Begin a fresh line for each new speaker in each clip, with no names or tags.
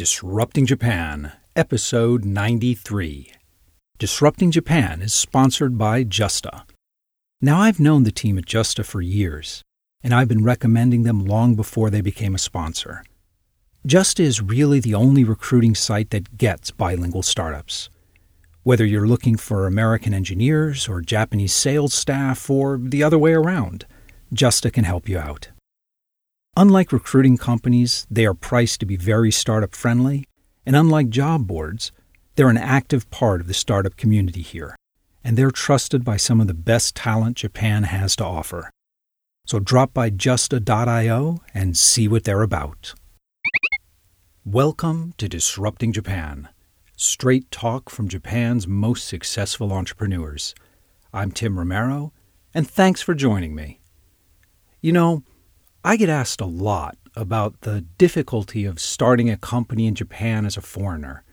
Disrupting Japan, Episode 93. Disrupting Japan is sponsored by Justa. Now, I've known the team at Justa for years, and I've been recommending them long before they became a sponsor. Justa is really the only recruiting site that gets bilingual startups. Whether you're looking for American engineers or Japanese sales staff or the other way around, Justa can help you out. Unlike recruiting companies, they are priced to be very startup friendly, and unlike job boards, they're an active part of the startup community here, and they're trusted by some of the best talent Japan has to offer. So drop by justa.io and see what they're about. Welcome to Disrupting Japan, straight talk from Japan's most successful entrepreneurs. I'm Tim Romero, and thanks for joining me. You know, I get asked a lot about the difficulty of starting a company in Japan as a foreigner.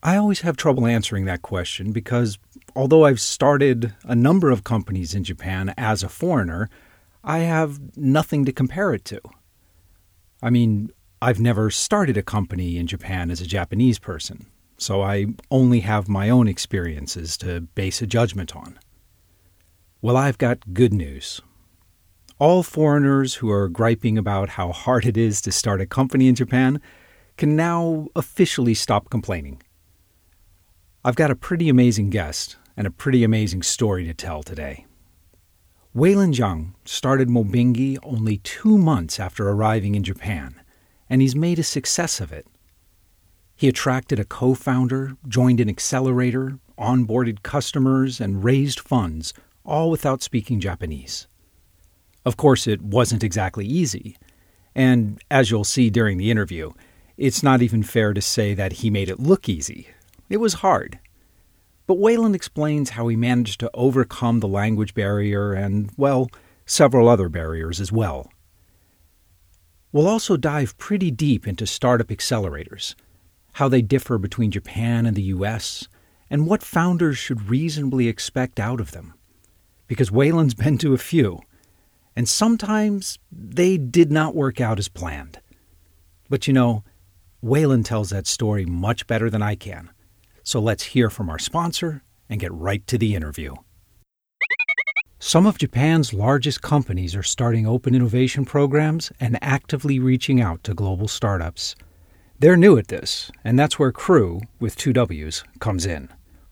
I always have trouble answering that question because although I've started a number of companies in Japan as a foreigner, I have nothing to compare it to. I mean, I've never started a company in Japan as a Japanese person, so I only have my own experiences to base a judgment on. Well, I've got good news. All foreigners who are griping about how hard it is to start a company in Japan can now officially stop complaining. I've got a pretty amazing guest and a pretty amazing story to tell today. Weilin Zhang started Mobingi only two months after arriving in Japan, and he's made a success of it. He attracted a co founder, joined an accelerator, onboarded customers, and raised funds, all without speaking Japanese. Of course, it wasn't exactly easy. And as you'll see during the interview, it's not even fair to say that he made it look easy. It was hard. But Weilin explains how he managed to overcome the language barrier and, well, several other barriers as well. We'll also dive pretty deep into startup accelerators, how they differ between Japan and the US, and what founders should reasonably expect out of them. Because Weilin's been to a few, and sometimes they did not work out as planned. But you know, Weilin tells that story much better than I can. So let's hear from our sponsor and get right to the interview. Some of Japan's largest companies are starting open innovation programs and actively reaching out to global startups. They're new at this, and that's where Creww, with two W's, comes in.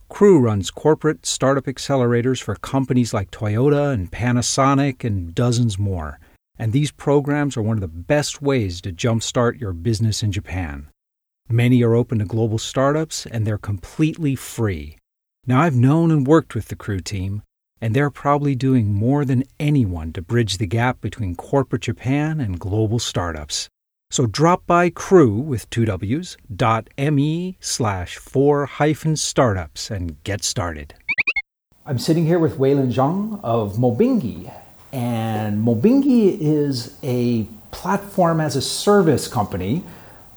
Creww runs corporate startup accelerators for companies like Toyota and Panasonic and dozens more. And these programs are one of the best ways to jumpstart your business in Japan. Many are open to global startups and they're completely free. Now, I've known and worked with the Creww team, and they're probably doing more than anyone to bridge the gap between corporate Japan and global startups. So drop by crew with two W's dot me slash four hyphen startups and get started. I'm sitting here with Weilin Zhang of Mobingi, and Mobingi is a platform as a service company,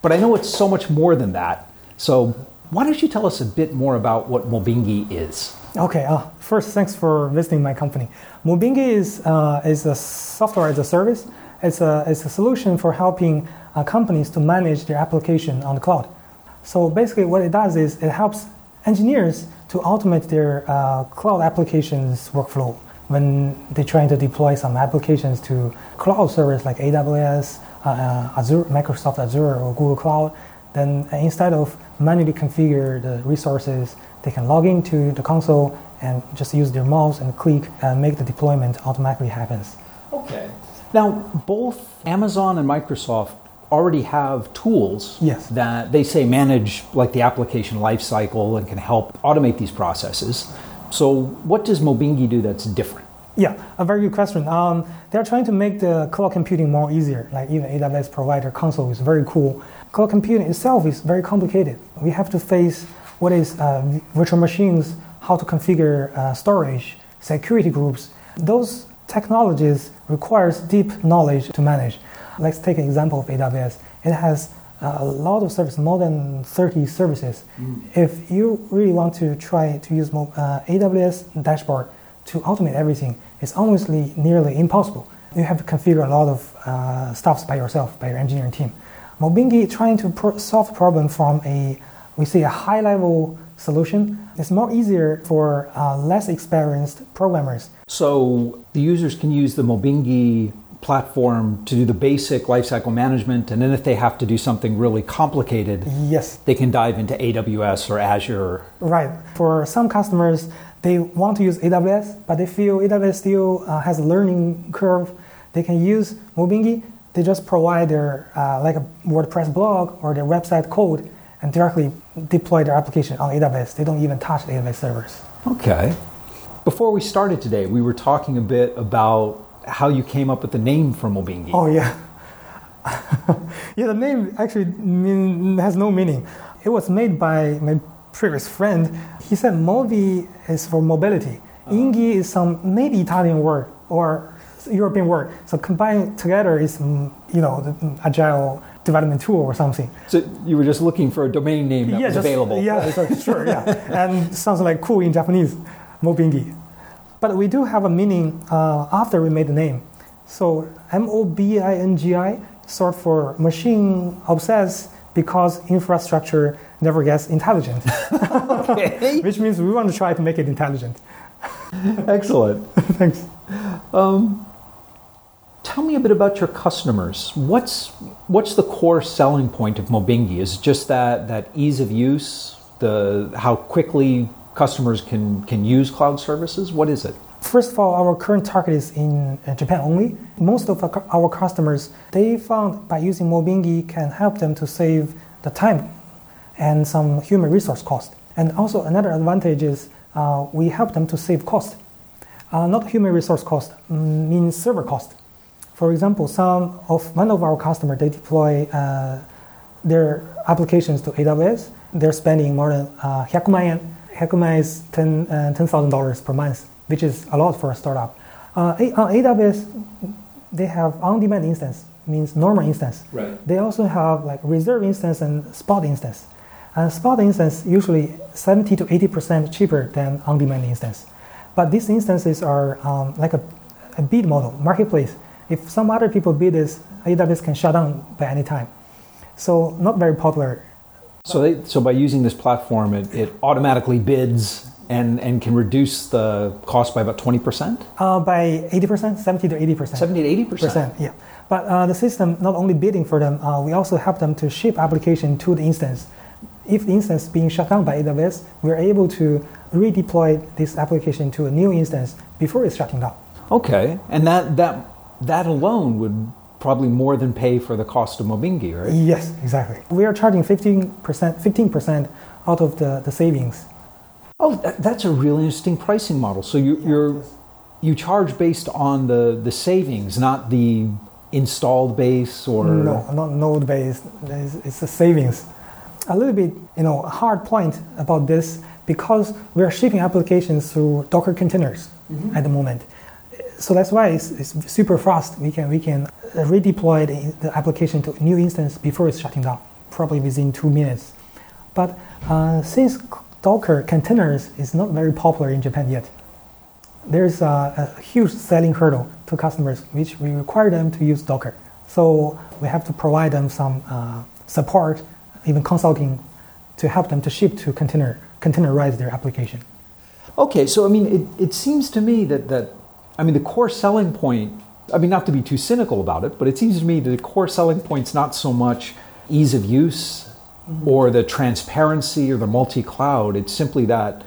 but I know it's so much more than that. So why don't you tell us a bit more about what Mobingi is?
Okay, uh, first, thanks for visiting my company. Mobingi is, uh, is a software as a service. It's a, it's a solution for helping uh, companies to manage their application on the cloud. So basically, what it does is it helps engineers to automate their uh, cloud applications workflow when they're trying to deploy some applications to cloud service like AWS, uh, uh, Azure, Microsoft Azure, or Google Cloud. Then instead of manually configure the resources, they can log into the console and just use their mouse and click and make the deployment automatically happens.
Okay. Now, both Amazon and Microsoft already have tools
yes.
that they say manage like the application lifecycle and can help automate these processes. So, what does Mobingi do that's different?
Yeah, a very good question. Um, they're trying to make the cloud computing more easier. Like even AWS provider console is very cool. Cloud computing itself is very complicated. We have to face what is uh, virtual machines, how to configure uh, storage, security groups. Those technologies requires deep knowledge to manage. Let's take an example of AWS. It has a lot of services, more than 30 services. Mm. If you really want to try to use uh, AWS dashboard to automate everything, it's almost nearly impossible. You have to configure a lot of uh, stuffs by yourself, by your engineering team. Mobingi trying to pro- solve problem from a we say a high level solution. It's more easier for uh, less experienced programmers.
So the users can use the Mobingi platform to do the basic lifecycle management, and then if they have to do something really complicated,
Yes,
they can dive into AWS or Azure.
right. For some customers, they want to use AWS, but they feel AWS still uh, has a learning curve. They can use Mobingi. They just provide their uh, like a WordPress blog or their website code and directly deploy their application on AWS. They don't even touch AWS servers.
Okay. Before we started today, we were talking a bit about how you came up with the name for Mobingi.
Oh yeah, yeah. The name actually mean, has no meaning. It was made by my previous friend. He said Mobi is for mobility. Ingi is some maybe Italian word or European word. So combined together is mm, you know the mm, agile development tool or something.
So you were just looking for a domain name that was
just-
available.
Yeah, sure, yeah. and sounds like cool in Japanese, Mobingi. But we do have a meaning uh, after we made the name. So M O B I N G I, short for machine obsessed because infrastructure never gets intelligent, which means we want to try to make it intelligent.
Excellent.
Thanks.
Tell me a bit about your customers. What's what's the core selling point of Mobingi? Is it just that that ease of use, the how quickly customers can can use cloud services? What is it?
First of all, our current target is in uh, Japan only. Most of our- customers, they found by using Mobingi can help them to save the time and some human resource cost. And also another advantage is uh, we help them to save cost. Uh, not human resource cost, mm, means server cost. For example, some of one of our customers they deploy uh, their applications to AWS. They're spending more than uh, 100万 yen. 100万 is ten uh, ten thousand dollars per month, which is a lot for a startup. Uh, on AWS, they have on-demand instance, means normal instance.
Right.
They also have like reserve instance and spot instance. And spot instance usually 70 to 80 percent cheaper than on-demand instance. But these instances are um, like a, a bid model, marketplace. If some other people bid this, AWS can shut down by any time. So not very popular.
So they, so by using this platform, it, it automatically bids and and can reduce the cost by about twenty percent,
Uh, by 80 percent, 70 to 80 percent.
seventy to eighty percent.
percent, yeah. But uh, the system not only bidding for them, uh, we also help them to ship application to the instance. If the instance being shut down by AWS, we're able to redeploy this application to a new instance before it's shutting down.
Okay, and that that that alone would probably more than pay for the cost of Mobingi, right?
Yes, exactly. We are charging 15%, 15% out of the, the savings.
Oh, that, that's a really interesting pricing model. So you, you're you charge based on the the savings, not the installed base or
No, not node based. It's, it's a savings. A little bit, you know, hard point about this because we are shipping applications through Docker containers mm-hmm. at the moment. So that's why it's, it's super fast. We can we can redeploy the, the application to a new instance before it's shutting down, probably within two minutes. But uh, since Docker containers is not very popular in Japan yet, there's a, a huge selling hurdle to customers, which we require them to use Docker. So we have to provide them some uh, support, even consulting, to help them to ship to container, containerize their application.
Okay, so I mean, it, it seems to me that, that, I mean, the core selling point, I mean, not to be too cynical about it, but it seems to me that the core selling point's not so much ease of use or the transparency or the multi cloud. It's simply that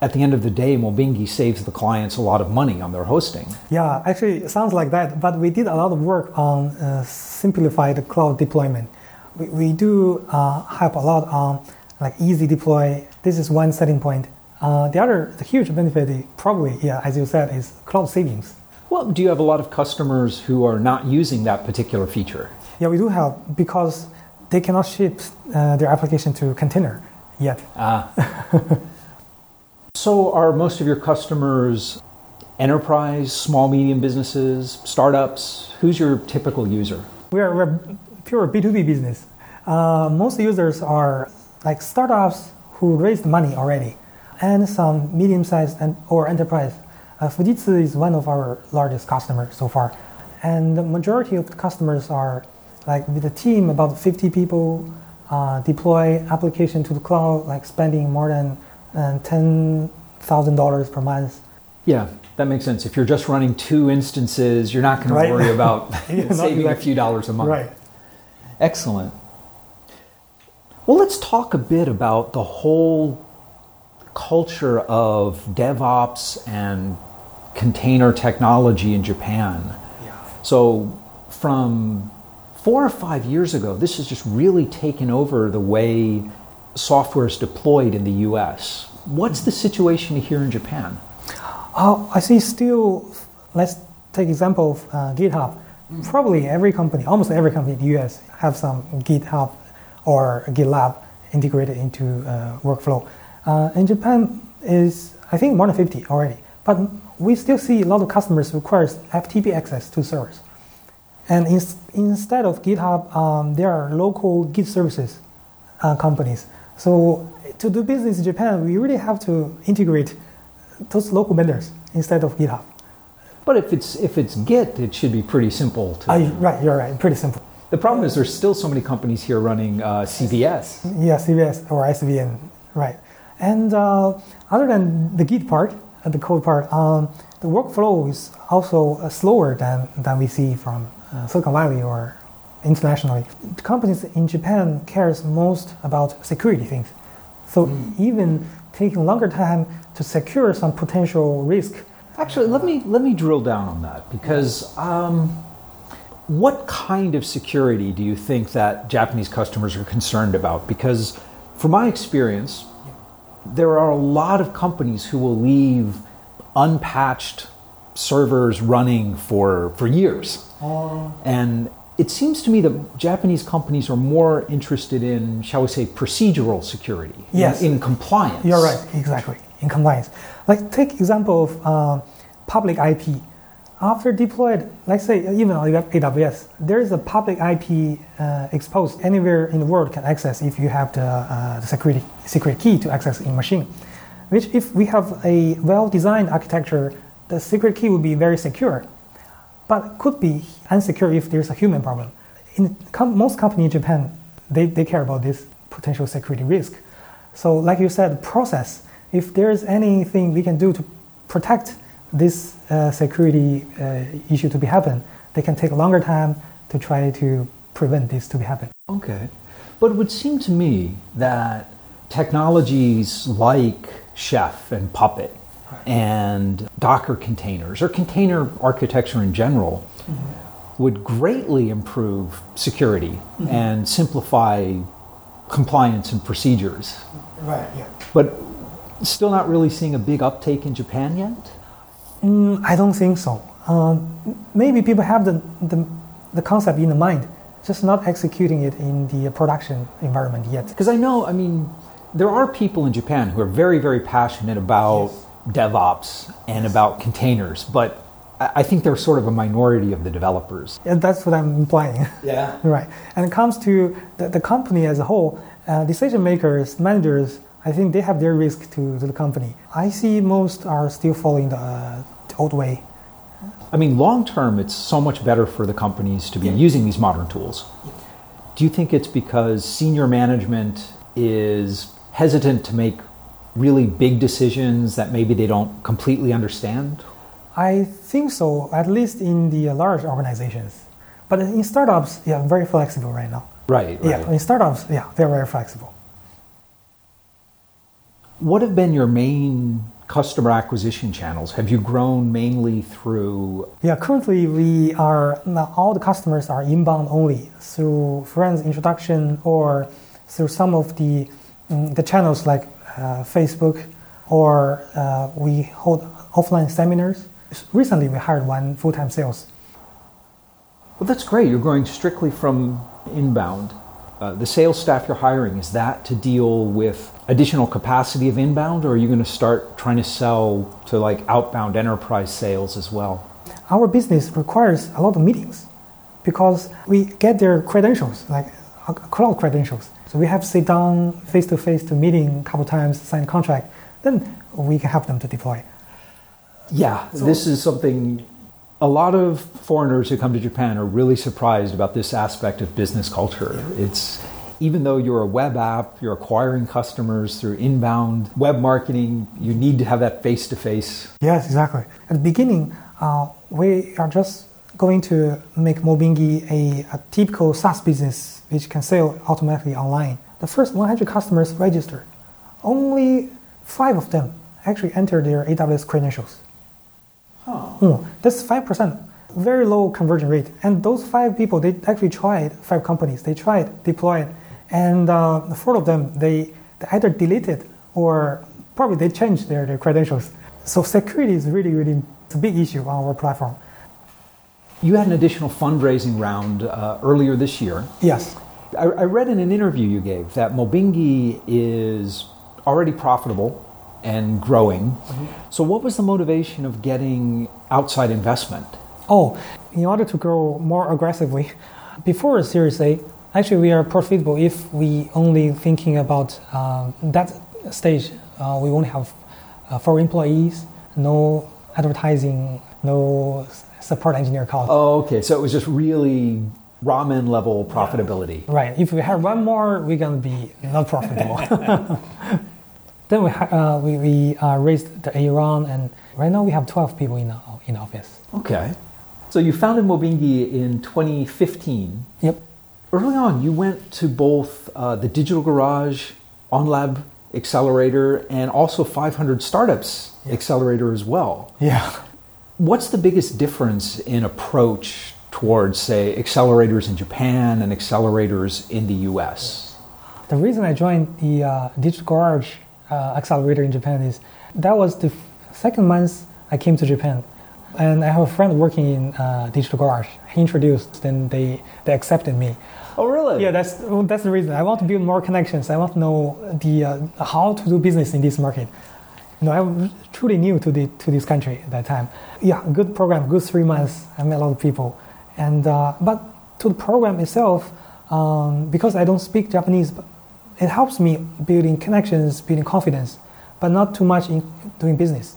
at the end of the day, Mobingi saves the clients a lot of money on their hosting.
Yeah, actually, it sounds like that. But we did a lot of work on uh, simplified cloud deployment. We, we do uh, help a lot on like easy deploy. This is one setting point. Uh, the other, the huge benefit, probably, yeah, as you said, is cloud savings.
Well, do you have a lot of customers who are not using that particular feature?
Yeah, we do have because they cannot ship uh, their application to container yet.
Ah. so, are most of your customers enterprise, small, medium businesses, startups? Who's your typical user?
We are we're pure B2B business. Uh, most users are like startups who raised money already, and some medium-sized and, or enterprise. Uh, Fujitsu is one of our largest customers so far, and the majority of the customers are like with a team about 50 people, uh, deploy application to the cloud, like spending more than uh, $10,000 per month.
Yeah, that makes sense. If you're just running two instances, you're not going
Right.
to worry about saving a few dollars a month.
Right.
Excellent. Well, let's talk a bit about the whole culture of DevOps and container technology in Japan.
Yeah.
So, from four or five years ago, this has just really taken over the way software is deployed in the US. What's the situation here in Japan?
Uh, I see still, let's take example of uh, GitHub. Probably every company, almost every company in the US have some GitHub or GitLab integrated into uh, workflow. Uh, in Japan is, I think, more than 50 already. But we still see a lot of customers requires FTP access to servers. And ins- instead of GitHub, um, there are local Git services uh, companies. So to do business in Japan, we really have to integrate those local vendors instead of GitHub.
But if it's if it's Git, it should be pretty simple to.
Uh, right, you're right. Pretty simple.
the problem is there's still so many companies here running uh, CVS.
Yeah, CVS or SVN, right. And uh, other than the Git part, uh, the code part, um, the workflow is also uh, slower than, than we see from uh, Silicon Valley or internationally. The Companies in Japan cares most about security things. So even taking longer time to secure some potential risk.
Actually, let me let me drill down on that because um, what kind of security do you think that Japanese customers are concerned about? Because, from my experience, there are a lot of companies who will leave unpatched servers running for for years, and it seems to me that Japanese companies are more interested in, shall we say, procedural security, in-
Yes.
in, compliance.
You're right, exactly, in compliance. Like take example of uh, public IP. After deployed, let's say even on AWS, there is a public IP uh, exposed anywhere in the world can access if you have the, uh, the security secret key to access in machine. Which if we have a well-designed architecture, the secret key will be very secure, but could be unsecure if there's a human problem. In com- most companies in Japan, they, they care about this potential security risk. So, like you said, process. If there's anything we can do to protect this uh, security uh, issue to be happen, they can take a longer time to try to prevent this to be happen.
Okay. But it would seem to me that technologies like Chef and Puppet and Docker containers or container architecture in general would greatly improve security and simplify compliance and procedures.
Right. Yeah.
But still not really seeing a big uptake in Japan yet?
Mm, I don't think so. Um, maybe people have the, the the concept in the mind, just not executing it in the production environment yet.
Because I know, I mean, there are people in Japan who are very, very passionate about DevOps and about containers, but I I think they're sort of a minority of the developers.
Yeah, that's what I'm implying.
Yeah.
Right. And it comes to the, the company as a whole, uh, decision makers, managers, I think they have their risk to, to the company. I see most are still following the, uh, the old way.
I mean, long term, it's so much better for the companies to be using these modern tools. Do you think it's because senior management is hesitant to make really big decisions that maybe they don't completely understand?
I think so, at least in the large organizations. But in startups, yeah, very flexible right now.
Right, right.
Yeah, in startups, yeah, they're very flexible.
What have been your main customer acquisition channels? Have you grown mainly through
Yeah, currently we are now all the customers are inbound only through friends introduction or through some of the mm, the channels like uh, Facebook or uh, we hold offline seminars. Recently, we hired one full-time sales.
Well, that's great. You're growing strictly from inbound. Uh, the sales staff you're hiring, is that to deal with additional capacity of inbound, or are you going to start trying to sell to like outbound enterprise sales as well?
Our business requires a lot of meetings because we get their credentials, like uh, cloud credentials. So we have to sit down face to face to meeting a couple times, sign contract. Then we can help them to deploy.
Yeah, this is something A lot of foreigners who come to Japan are really surprised about this aspect of business culture. It's even though you're a web app, you're acquiring customers through inbound web marketing, you need to have that face to face.
Yes, exactly. At the beginning, uh, we are just going to make Mobingi a, a typical SaaS business which can sell automatically online. The first 100 customers registered. Only five of them actually entered their AWS credentials.
Huh.
Mm, that's 5%. Very low conversion rate. And those five people, they actually tried, five companies, they tried, deployed, and uh, four of them, they, they either deleted or probably they changed their, their credentials. So security is really, really a big issue on our platform.
You had an additional fundraising round uh, earlier this year.
Yes.
I, I, read in an interview you gave that Mobingi is already profitable and growing. Mm-hmm. So, what was the motivation of getting outside investment?
Oh, in order to grow more aggressively, before Series A, Actually, we are profitable if we only thinking about uh, that stage. Uh, we won't have uh, four employees, no advertising, no support engineer cost.
Oh, okay. So it was just really ramen level profitability.
Right. If we have one more, we're gonna be not profitable. then we uh, we, we uh, raised the round, and right now we have 12 people in in office.
Okay. So you founded Mobingi in 2015.
Yep
early on, you went to both uh, the Digital Garage, OnLab Accelerator, and also 500 Startups yeah. Accelerator as well.
Yeah.
What's the biggest difference in approach towards, say, accelerators in Japan and accelerators in the US?
The reason I joined the uh, Digital Garage uh, Accelerator in Japan is that was the second month I came to Japan. And I have a friend working in uh, Digital Garage. He introduced, then they, they accepted me.
Oh, really?
Yeah, that's that's the reason. I want to build more connections. I want to know the uh, how to do business in this market. You know, I'm truly new to the to this country at that time. Yeah, good program, good three months. I met a lot of people, and uh, but to the program itself, um, because I don't speak Japanese, it helps me building connections, building confidence, but not too much in doing business.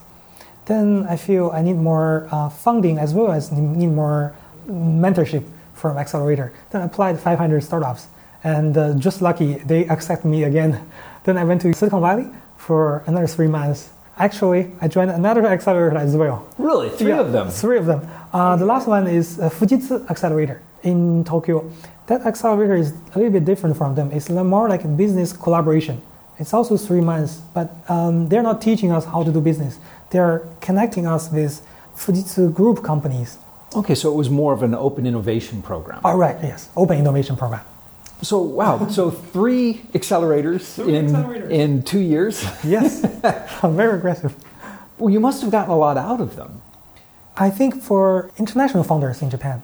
Then I feel I need more uh, funding as well as need more mentorship from Accelerator. Then I applied 500 startups, and uh, just lucky they accept me again. Then I went to Silicon Valley for another three months. Actually, I joined another accelerator as well.
Really, three
yeah,
of them.
Three of them. Uh, the last one is uh, Fujitsu Accelerator in Tokyo. That accelerator is a little bit different from them. It's more like a business collaboration. It's also three months, but um, they're not teaching us how to do business. They're connecting us with Fujitsu group companies
Okay, so it was more of an open innovation program.
All right, yes, open innovation program.
So wow, so three accelerators three in accelerators. in two years.
Yes, very aggressive.
Well, you must have gotten a lot out of them.
I think for international founders in Japan,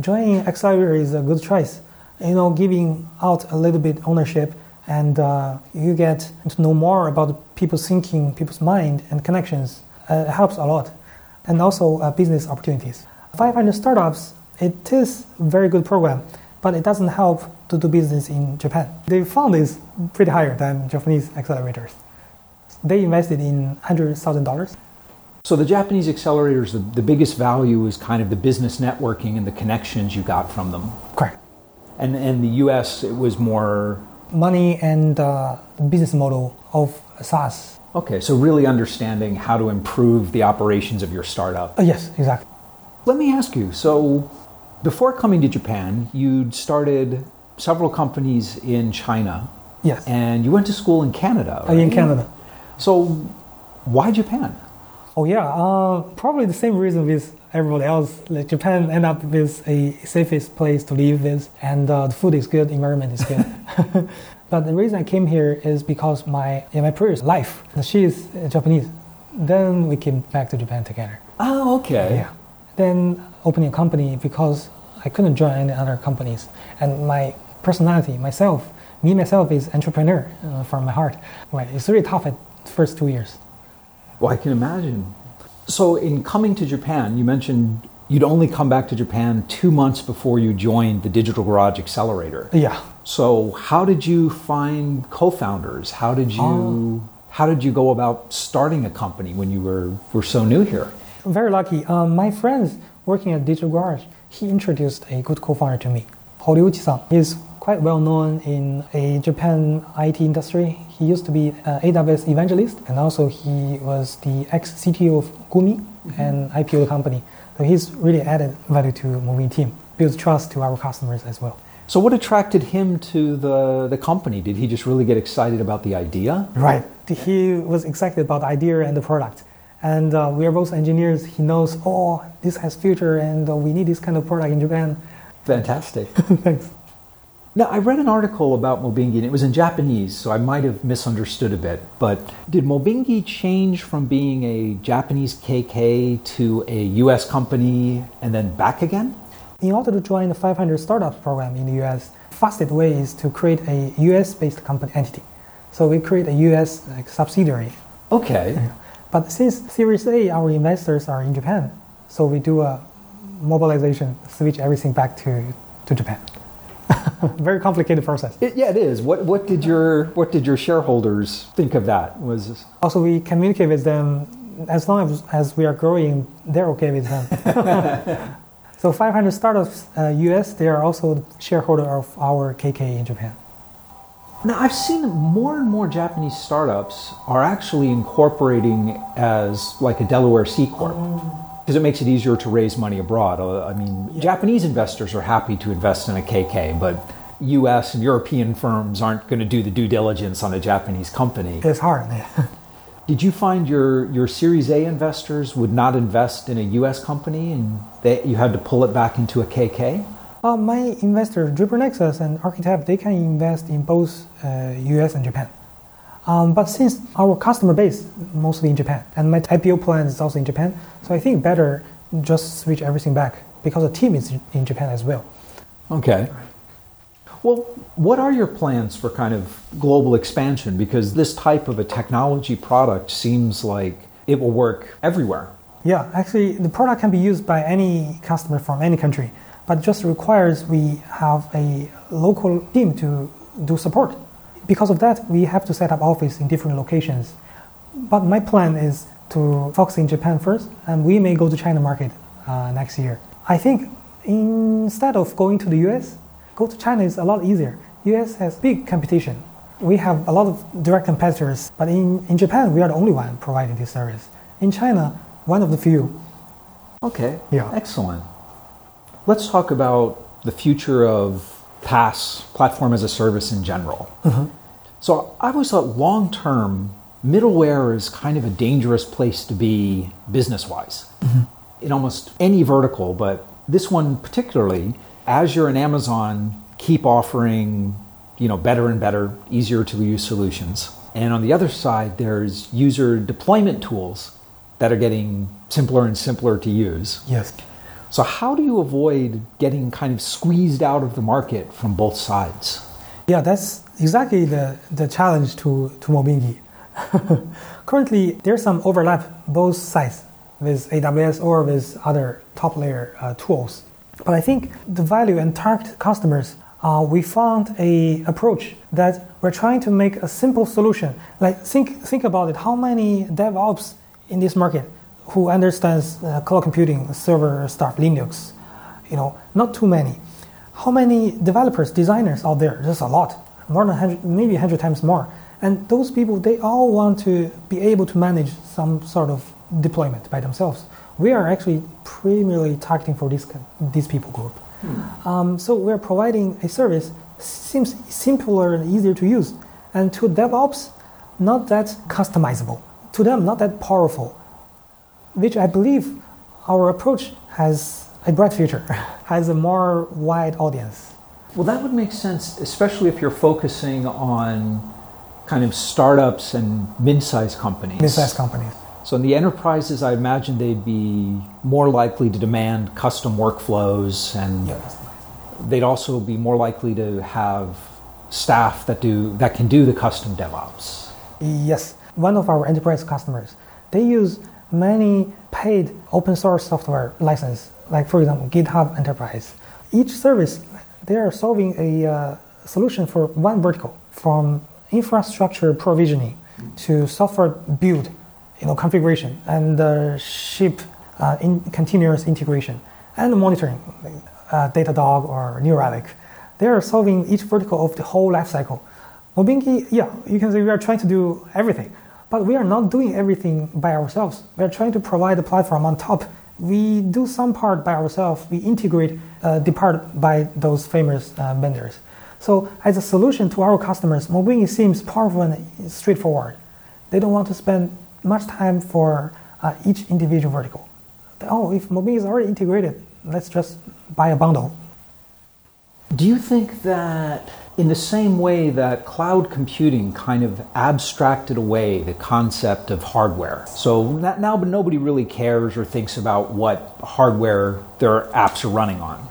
joining accelerator is a good choice. You know, giving out a little bit ownership, and uh, you get to know more about people's thinking, people's mind, and connections. Uh, helps a lot, and also uh, business opportunities. 500 startups, it is a very good program, but it doesn't help to do business in Japan. They fund is pretty higher than Japanese accelerators. They invested in $100,000.
So the Japanese accelerators, the, the biggest value is kind of the business networking and the connections you got from them.
Correct.
And in the US, it was more
money and uh, business model of SaaS.
Okay, so really understanding how to improve the operations of your startup.
Uh, yes, exactly.
Let me ask you so, before coming to Japan, you'd started several companies in China.
Yes.
And you went to school in Canada. Right?
In Canada.
So, why Japan?
Oh, yeah. Uh, probably the same reason with everybody else. Like Japan end up with a safest place to live with, and uh, the food is good, environment is good. but the reason I came here is because my in my previous life, she is Japanese. Then we came back to Japan together.
Oh, okay.
Yeah then opening a company because I couldn't join any other companies. And my personality, myself, me myself is entrepreneur uh, from my heart. Right, it's really tough at first two years.
Well, I can imagine. So, in coming to Japan, you mentioned you'd only come back to Japan two months before you joined the Digital Garage Accelerator.
Yeah.
So, how did you find co-founders? How did you uh, how did you go about starting a company when you were were so new here?
very lucky. Um, my friends working at Digital Garage, he introduced a good co-founder to me, Horiuchi-san. He's quite well known in a Japan IT industry. He used to be an AWS evangelist, and also he was the ex-CTO of Gumi, mm-hmm. an IPO company. So he's really added value to Mobingi team, builds trust to our customers as well.
So what attracted him to the, the company? Did he just really get excited about the idea?
Right. He was excited about the idea and the product. And uh, we are both engineers. He knows, oh, this has future and uh, we need this kind of product in Japan.
Fantastic.
Thanks.
Now, I read an article about Mobingi, and it was in Japanese, so I might have misunderstood a bit. But did Mobingi change from being a Japanese KK to a US company and then back again?
In order to join the 500 Startups program in the US, fastest way is to create a US based company entity. So we create a US like, subsidiary.
Okay.
But since Series A, our investors are in Japan, so we do a mobilization, switch everything back to, to Japan. Very complicated process.
It, yeah, it is. What what did your what did your shareholders think of that? Was
also we communicate with them as long as, as we are growing, they're okay with them. so 500 startups uh, US, they are also the shareholder of our KK in Japan.
Now, I've seen more and more Japanese startups are actually incorporating as like a Delaware C corp. Oh because it makes it easier to raise money abroad. Uh, I mean, yeah. Japanese investors are happy to invest in a KK, but US and European firms aren't going to do the due diligence on a Japanese company.
It's hard.
Did you find your, your Series A investors would not invest in a US company and they, you had to pull it back into a KK?
Uh, my investors, Jupiter Nexus and Architect, they can invest in both uh, US and Japan. Um, but since our customer base mostly in Japan, and my IPO plan is also in Japan, so I think better just switch everything back because the team is in Japan as well.
Okay. Well, what are your plans for kind of global expansion? Because this type of a technology product seems like it will work everywhere.
Yeah, actually, the product can be used by any customer from any country, but just requires we have a local team to do support because of that, we have to set up office in different locations. But my plan is to focus in Japan first, and we may go to China market uh, next year. I think instead of going to the US, go to China is a lot easier. US has big competition. We have a lot of direct competitors, but in, in Japan, we are the only one providing this service. In China, one of the few.
Okay, yeah. excellent. Let's talk about the future of PaaS, platform as a service in general. Mm-hmm. So I always thought long term, middleware is kind of a dangerous place to be business wise mm-hmm. in almost any vertical, but this one particularly, Azure and Amazon keep offering you know better and better, easier to use solutions. And on the other side, there's user deployment tools that are getting simpler and simpler to use.
Yes.
So, how do you avoid getting kind of squeezed out of the market from both sides?
Yeah, that's exactly the, the challenge to, to Mobingi. Currently, there's some overlap both sides with AWS or with other top layer uh, tools. But I think the value and target customers, uh, we found a approach that we're trying to make a simple solution. Like think think about it. How many DevOps in this market who understands uh, cloud computing, server stuff, Linux. You know, not too many. How many developers, designers out there? There's a lot, more than 100, maybe 100 times more. And those people, they all want to be able to manage some sort of deployment by themselves. We are actually primarily targeting for this, these people group. Hmm. Um, so we're providing a service seems simpler and easier to use. And to DevOps, not that customizable. To them, not that powerful which I believe our approach has a bright future, has a more wide audience.
Well, that would make sense, especially if you're focusing on kind of startups and mid-sized companies.
Mid-sized companies.
So in the enterprises, I imagine they'd be more likely to demand custom workflows, and yeah, they'd also be more likely to have staff that do that can do the custom DevOps.
Yes, one of our enterprise customers, they use many paid open source software license, like for example GitHub Enterprise. Each service, they are solving a uh, solution for one vertical, from infrastructure provisioning to software build, you know, configuration and uh, ship uh, in continuous integration. and monitoring, uh, Datadog or New Relic. They are solving each vertical of the whole life cycle. Mobingi, yeah, you can say we are trying to do everything, but we are not doing everything by ourselves. We are trying to provide a platform on top. We do some part by ourselves. We integrate uh, the part by those famous uh, vendors. So as a solution to our customers, Mobingi seems powerful and straightforward. They don't want to spend much time for uh, each individual vertical. Oh, if Mobingi is already integrated, let's just buy a bundle.
Do you think that in the same way that cloud computing kind of abstracted away the concept of hardware. So now nobody really cares or thinks about what hardware their apps are running on.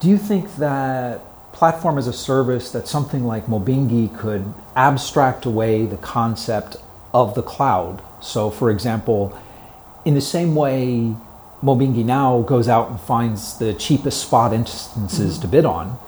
Do you think that platform as a service that something like Mobingi could abstract away the concept of the cloud? So for example, in the same way Mobingi now goes out and finds the cheapest spot instances mm-hmm. to bid on,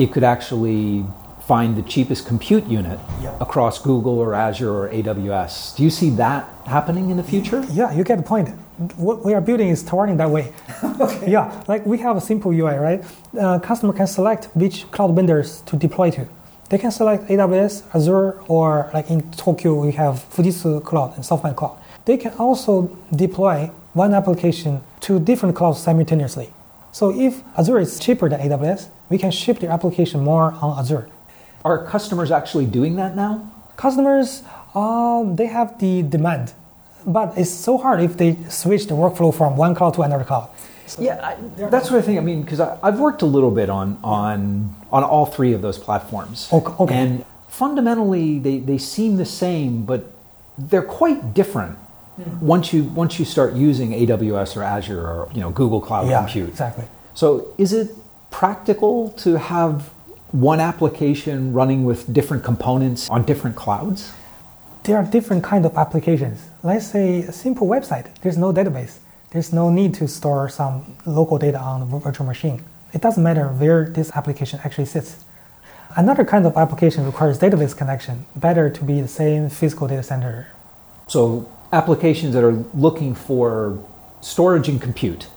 it could actually find the cheapest compute unit yeah. across Google or Azure or AWS. Do you see that happening in the future?
Yeah, you get the point. What we are building is towarding that way. okay. Yeah, like we have a simple UI, right? Uh, customer can select which cloud vendors to deploy to. They can select AWS, Azure, or like in Tokyo we have Fujitsu Cloud and SoftBank Cloud. They can also deploy one application to different clouds simultaneously. So if Azure is cheaper than AWS, we can ship the application more on Azure.
Are customers actually doing that now?
Customers, um, they have the demand, but it's so hard if they switch the workflow from one cloud to another cloud.
So yeah, I, that's what I think. I mean, because I've worked a little bit on on on all three of those platforms,
okay, okay.
and fundamentally they, they seem the same, but they're quite different mm. once you once you start using AWS or Azure or you know Google Cloud
yeah,
Compute.
Exactly.
So is it practical to have one application running with different components on different clouds?
There are different kind of applications. Let's say a simple website. There's no database. There's no need to store some local data on the virtual machine. It doesn't matter where this application actually sits. Another kind of application requires database connection. Better to be the same physical data center.
So applications that are looking for storage and compute.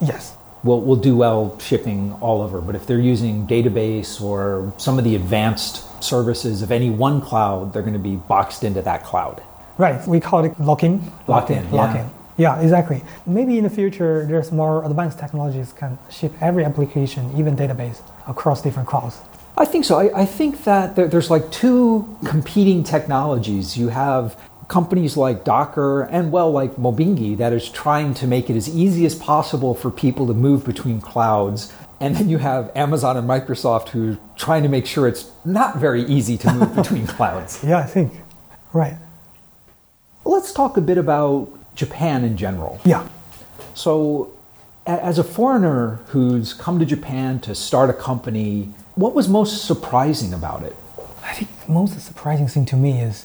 Yes
will, will do well shipping all over. But if they're using database or some of the advanced services of any one cloud, they're going to be boxed into that cloud.
Right. We call it lock-in.
Lock-in.
Lock-in. Yeah. yeah, exactly. Maybe in the future, there's more advanced technologies can ship every application, even database, across different clouds.
I think so. I, I think that there, there's like two competing technologies. You have companies like Docker and well like Mobingi that is trying to make it as easy as possible for people to move between clouds. And then you have Amazon and Microsoft who are trying to make sure it's not very easy to move between clouds.
Yeah, I think. Right.
Let's talk a bit about Japan in general.
Yeah.
So, as a foreigner who's come to Japan to start a company, what was most surprising about it?
I think the most surprising thing to me is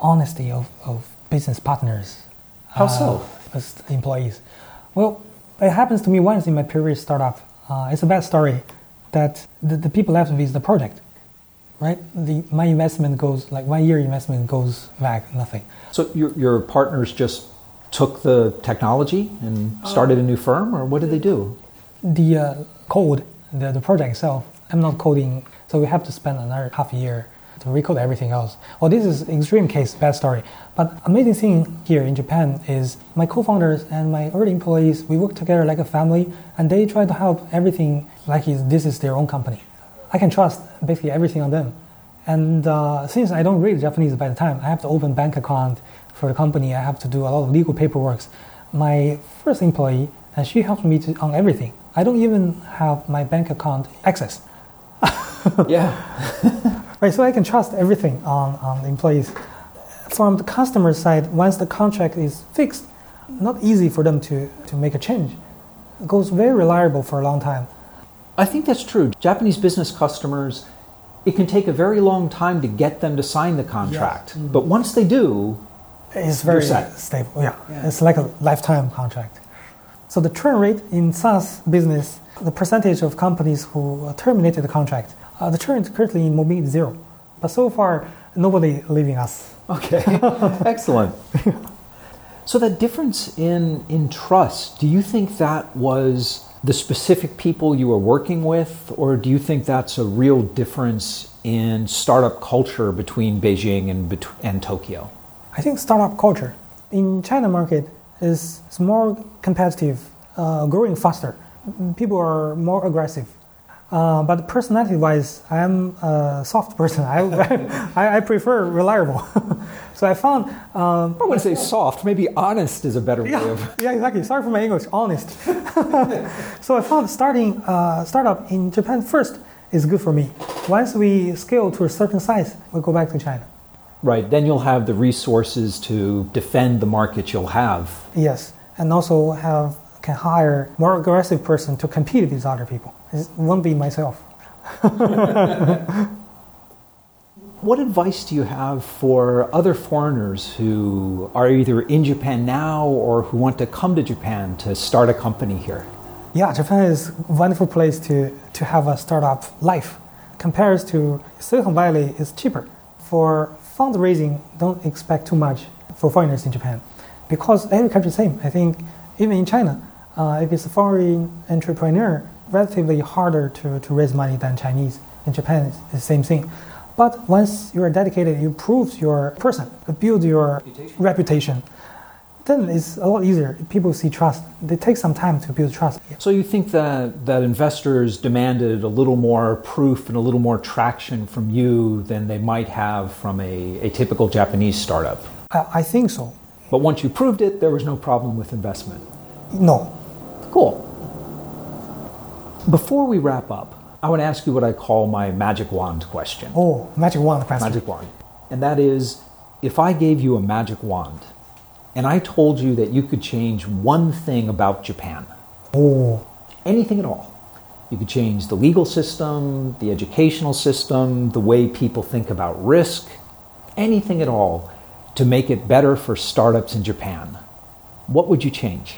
honesty of, of business partners.
How uh, so?
As employees. Well, it happens to me once in my previous startup. Uh, it's a bad story that the, the people left with the project, right? The, my investment goes, like one year investment goes back, nothing.
So your, your partners just took the technology and started a new firm, or what did they do?
The uh, code, the, the project itself, I'm not coding, so we have to spend another half a year to recode everything else. Well, this is extreme case, bad story. But amazing thing here in Japan is my co-founders and my early employees, we work together like a family, and they try to help everything like this is their own company. I can trust basically everything on them. And uh, since I don't read Japanese by the time, I have to open bank account for the company. I have to do a lot of legal paperwork. My first employee, and she helps me to, on everything. I don't even have my bank account access.
yeah.
right? So I can trust everything on, on the employees. From the customer side, once the contract is fixed, not easy for them to, to make a change. It goes very reliable for a long time.
I think that's true. Japanese business customers, it can take a very long time to get them to sign the contract. Yes. Mm-hmm. But once they do,
it's very stable. Yeah. yeah, it's like a lifetime contract. So the churn rate in SaaS business, the percentage of companies who terminated the contract the churn currently in Mobingi is zero, but so far nobody leaving us.
Okay, excellent. So that difference in in trust, do you think that was the specific people you were working with, or do you think that's a real difference in startup culture between Beijing and, and Tokyo?
I think startup culture in China market is, is more competitive, uh, growing faster. People are more aggressive. Uh, but personality-wise, I'm a soft person. I, I, I prefer reliable. so I found. Um,
I wouldn't say soft. Maybe honest is a better
yeah,
way of.
Yeah, exactly. Sorry for my English. Honest. so I found starting uh, startup in Japan first is good for me. Once we scale to a certain size, we go back to China.
Right. Then you'll have the resources to defend the market you'll have.
Yes, and also have can hire more aggressive person to compete with these other people. It won't be myself.
what advice do you have for other foreigners who are either in Japan now or who want to come to Japan to start a company here?
Yeah, Japan is a wonderful place to, to have a startup life. Compared to Silicon Valley, it's cheaper. For fundraising, don't expect too much for foreigners in Japan because every country is the same. I think even in China, uh, if it's a foreign entrepreneur, relatively harder to, to raise money than Chinese. In Japan, it's the same thing. But once you are dedicated, you prove your person, build your reputation. reputation. then it's a lot easier. People see trust. It takes some time to build trust.
So you think that, that investors demanded a little more proof and a little more traction from you than they might have from a, a typical Japanese startup?
I, I think so.
But once you proved it, there was no problem with investment?
No.
Cool. Before we wrap up, I want to ask you what I call my magic wand question.
Oh, magic wand question.
Magic wand. And that is if I gave you a magic wand and I told you that you could change one thing about Japan,
oh.
anything at all, you could change the legal system, the educational system, the way people think about risk, anything at all to make it better for startups in Japan, what would you change?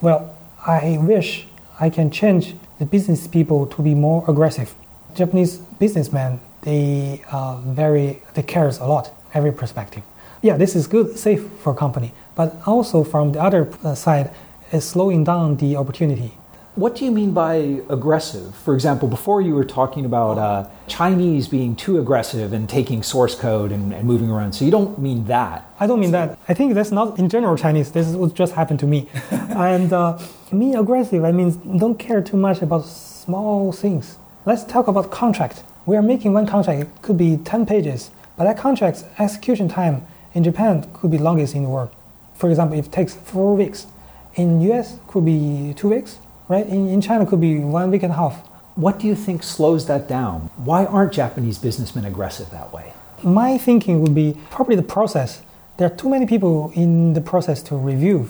Well, I wish I can change the business people to be more aggressive. Japanese businessmen, they are very, they cares a lot, every perspective. Yeah, this is good, safe for company, but also from the other uh, side, is slowing down the opportunity.
What do you mean by aggressive? For example, before you were talking about uh, Chinese being too aggressive and taking source code and, and, moving around. So you don't mean that.
I don't mean that. I think that's not in general Chinese. This is what just happened to me. and uh, me aggressive, I mean don't care too much about small things. Let's talk about contract. We are making one contract. It could be 10 pages, but that contract's execution time in Japan could be longest in the world. For example, if it takes four weeks. In US, could be two weeks right? In, in China, could be one week and a half.
What do you think slows that down? Why aren't Japanese businessmen aggressive that way?
My thinking would be probably the process. There are too many people in the process to review.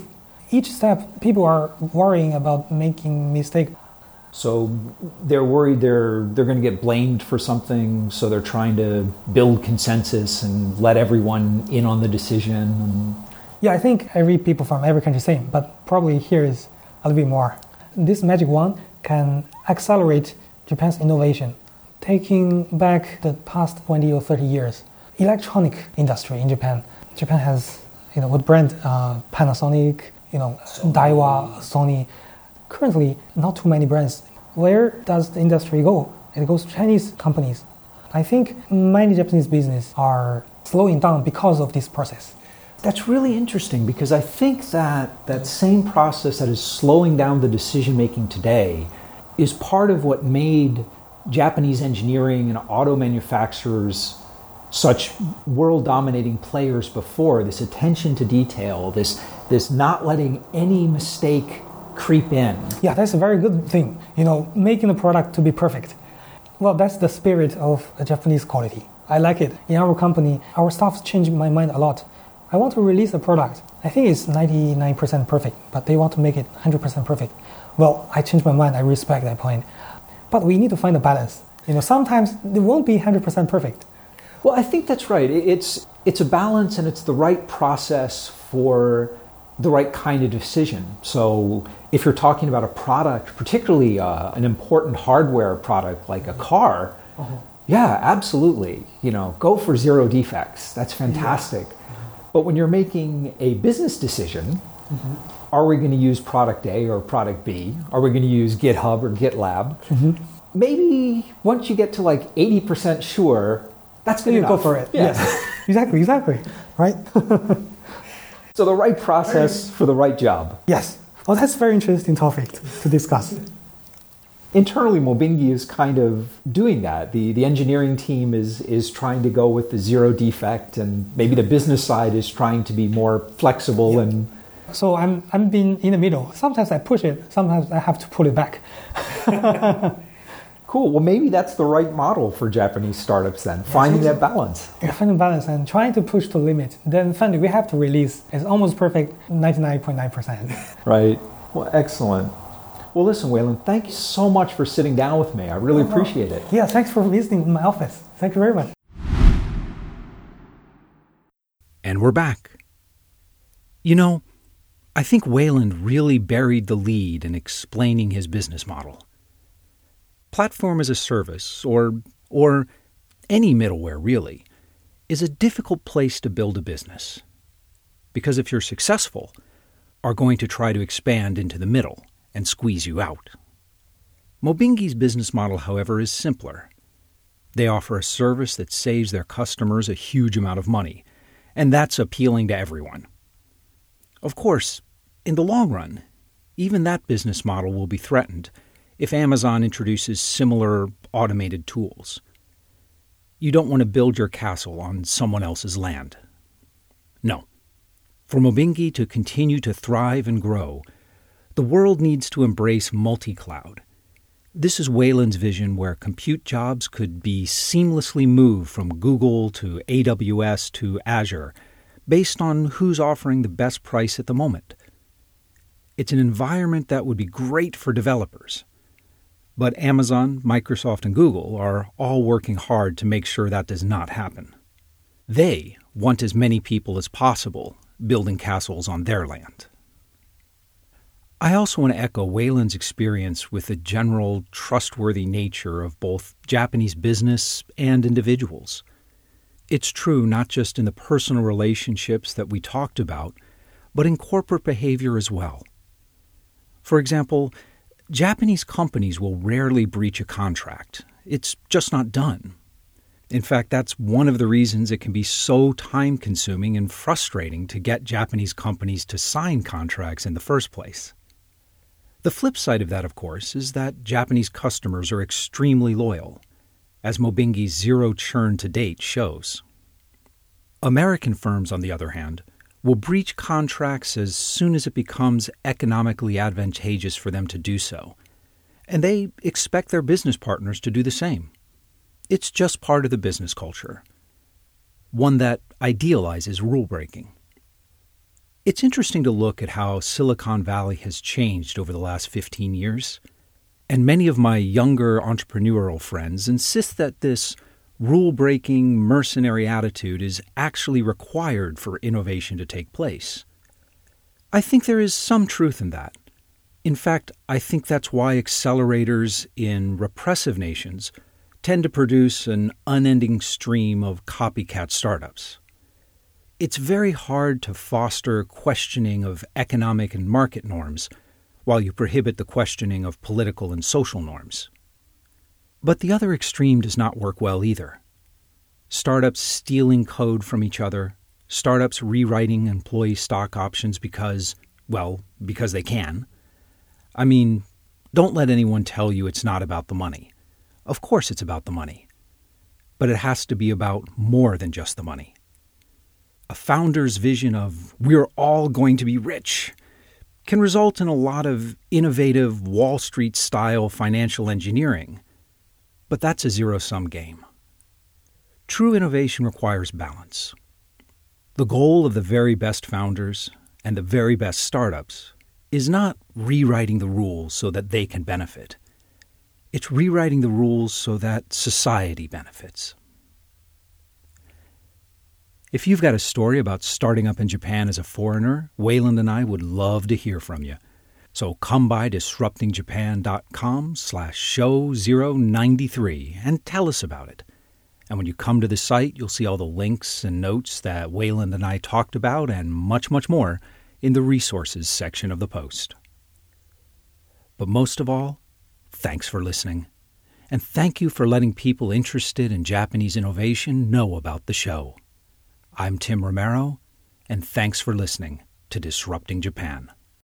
Each step, people are worrying about making mistake.
So they're worried they're they're going to get blamed for something. So they're trying to build consensus and let everyone in on the decision.
Yeah, I think every people from every country same, but probably here is a little bit more this magic wand can accelerate Japan's innovation. Taking back the past 20 or 30 years, electronic industry in Japan, Japan has, you know, what brand? Uh, Panasonic, you know. Daiwa, Sony. Currently, not too many brands. Where does the industry go? It goes to Chinese companies. I think many Japanese business are slowing down because of this process.
That's really interesting because I think that that same process that is slowing down the decision making today is part of what made Japanese engineering and auto manufacturers such world dominating players before. This attention to detail this this not letting any mistake creep in.
Yeah that's a very good thing you know making the product to be perfect. Well that's the spirit of japanese quality. I like it. In our company our staff changed my mind a lot I want to release a product. I think it's 99% perfect, but they want to make it 100% perfect. Well, I changed my mind. I respect that point. But we need to find a balance. You know, sometimes it won't be 100% perfect.
Well, I think that's right. It's, it's a balance and it's the right process for the right kind of decision. So, if you're talking about a product, particularly uh, an important hardware product like a car, uh-huh. yeah, absolutely. You know, go for zero defects. That's fantastic. Yeah. But when you're making a business decision, Mm-hmm. Are we going to use product A or product B? Are we going to use GitHub or GitLab? Mm-hmm. Maybe once you get to like 80% sure, that's good
you
enough.
go for it. Yeah. Yes. exactly, exactly. Right?
so the right process for the right job.
Yes. Oh, that's a very interesting topic to discuss.
Internally, Mobingi is kind of doing that. The, the engineering team is, is trying to go with the zero defect, and maybe the business side is trying to be more flexible yeah. and.
So I'm, I'm being in the middle. Sometimes I push it, sometimes I have to pull it back.
cool. Well, maybe that's the right model for Japanese startups then, finding that balance.
Yeah, finding balance and trying to push to limit. Then finally, we have to release. It's almost perfect, 99.9%.
right. Well, excellent. Well, listen, Wayland, thank you so much for sitting down with me. I really appreciate it.
Yeah, thanks for visiting my office. Thank you very much.
And we're back. You know, I think Wayland really buried the lead in explaining his business model. Platform as a service, or, or any middleware really, is a difficult place to build a business. Because if you're successful, are going to try to expand into the middle and squeeze you out. Mobingi's business model, however, is simpler. They offer a service that saves their customers a huge amount of money, and that's appealing to everyone. Of course, in the long run, even that business model will be threatened if Amazon introduces similar automated tools. You don't want to build your castle on someone else's land. No. For Mobingi to continue to thrive and grow, the world needs to embrace multi cloud. This is Wayland's vision where compute jobs could be seamlessly moved from Google to AWS to Azure based on who's offering the best price at the moment. It's an environment that would be great for developers. But Amazon, Microsoft, and Google are all working hard to make sure that does not happen. They want as many people as possible building castles on their land. I also want to echo Wayland's experience with the general trustworthy nature of both Japanese business and individuals. It's true not just in the personal relationships that we talked about, but in corporate behavior as well. For example, Japanese companies will rarely breach a contract. It's just not done. In fact, that's one of the reasons it can be so time consuming and frustrating to get Japanese companies to sign contracts in the first place. The flip side of that, of course, is that Japanese customers are extremely loyal, as Mobingi's zero churn to date shows. American firms, on the other hand, will breach contracts as soon as it becomes economically advantageous for them to do so, and they expect their business partners to do the same. It's just part of the business culture, one that idealizes rule breaking. It's interesting to look at how Silicon Valley has changed over the last 15 years. And many of my younger entrepreneurial friends insist that this rule breaking, mercenary attitude is actually required for innovation to take place. I think there is some truth in that. In fact, I think that's why accelerators in repressive nations tend to produce an unending stream of copycat startups it's very hard to foster questioning of economic and market norms while you prohibit the questioning of political and social norms. But the other extreme does not work well either. Startups stealing code from each other, startups rewriting employee stock options because, well, because they can. I mean, don't let anyone tell you it's not about the money. Of course, it's about the money. But it has to be about more than just the money a founder's vision of we're all going to be rich can result in a lot of innovative Wall Street style financial engineering. But that's a zero sum game. True innovation requires balance. The goal of the very best founders and the very best startups is not rewriting the rules so that they can benefit. It's rewriting the rules so that society benefits. If you've got a story about starting up in Japan as a foreigner, Wayland and I would love to hear from you. So come by disruptingjapan.com slash show 093 and tell us about it. And when you come to the site, you'll see all the links and notes that Wayland and I talked about and much, much more in the resources section of the post. But most of all, thanks for listening. And thank you for letting people interested in Japanese innovation know about the show. I'm Tim Romero, and thanks for listening to Disrupting Japan.